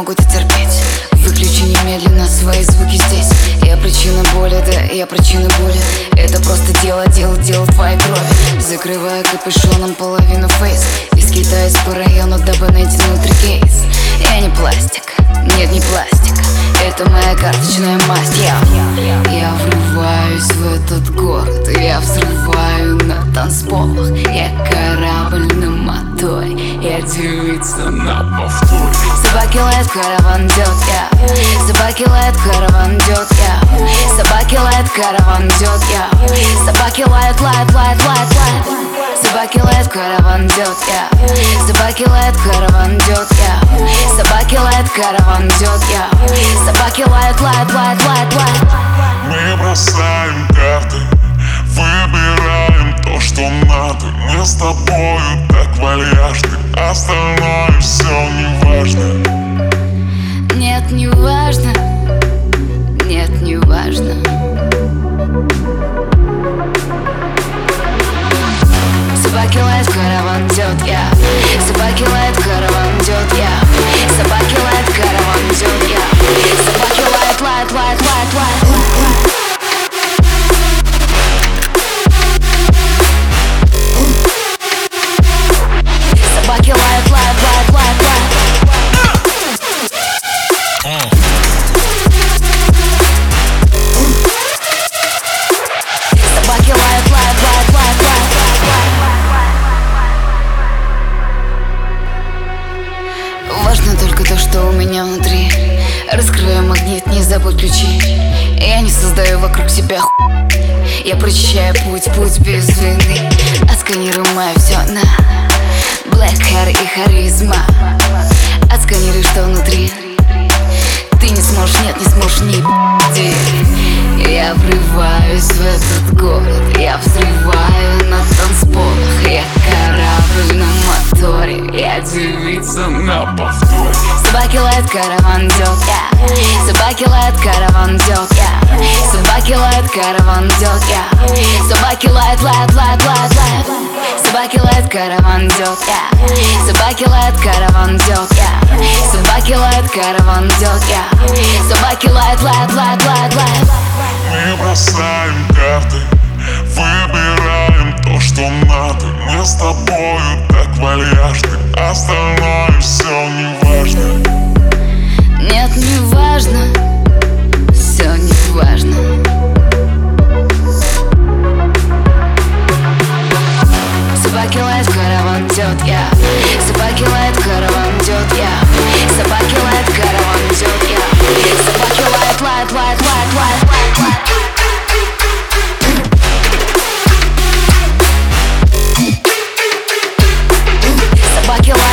могут и терпеть Выключи немедленно свои звуки здесь. Я причина боли, да, я причина боли. Это просто дело, дело, дело твоей крови. Закрываю капюшоном половину фейс. Из Китая по району, дабы найти внутри кейс. Я не пластик, нет, не пластик. Это моя карточная масть. Я, я врываюсь в этот город. Я взрываю на танцполах. Я корабль Я девица на повторе. Собаки лает, караван идет, я. Собаки лает, караван идет, я. Собаки лает, караван идет, я. Собаки лает, лает, лает, лает, лает. Собаки лает, караван идет, я. Собаки лает, караван идет, я. Собаки лает, караван идет, я. Собаки лает, лает, лает, лает, лает то, что у меня внутри. Раскрываю магнит, не забудь ключи. Я не создаю вокруг себя ху... Я прочищаю путь, путь без вины. Отсканирую мое все на Black hair и харизма. Отсканируй, что внутри караван идет, я Собаки лает, караван идет, я Собаки лает, караван идет, я Собаки лает, лает, лает, лает, лает. Собаки лает, караван идет, я Собаки лает, караван идет, я Собаки лает, караван идет, я Собаки лает, лает, лает, лает, лает. Мы бросаем карты Выбираем то, что надо. Мы с тобою так вальяжны Остальное все не важно нет, не важно, все не важно. Собаки лает, караван идет я. Собаки лает, караван идет я. Собаки лает, караван идет я. Собаки лает, лает, лает, лает, лает, лает. Собаки лает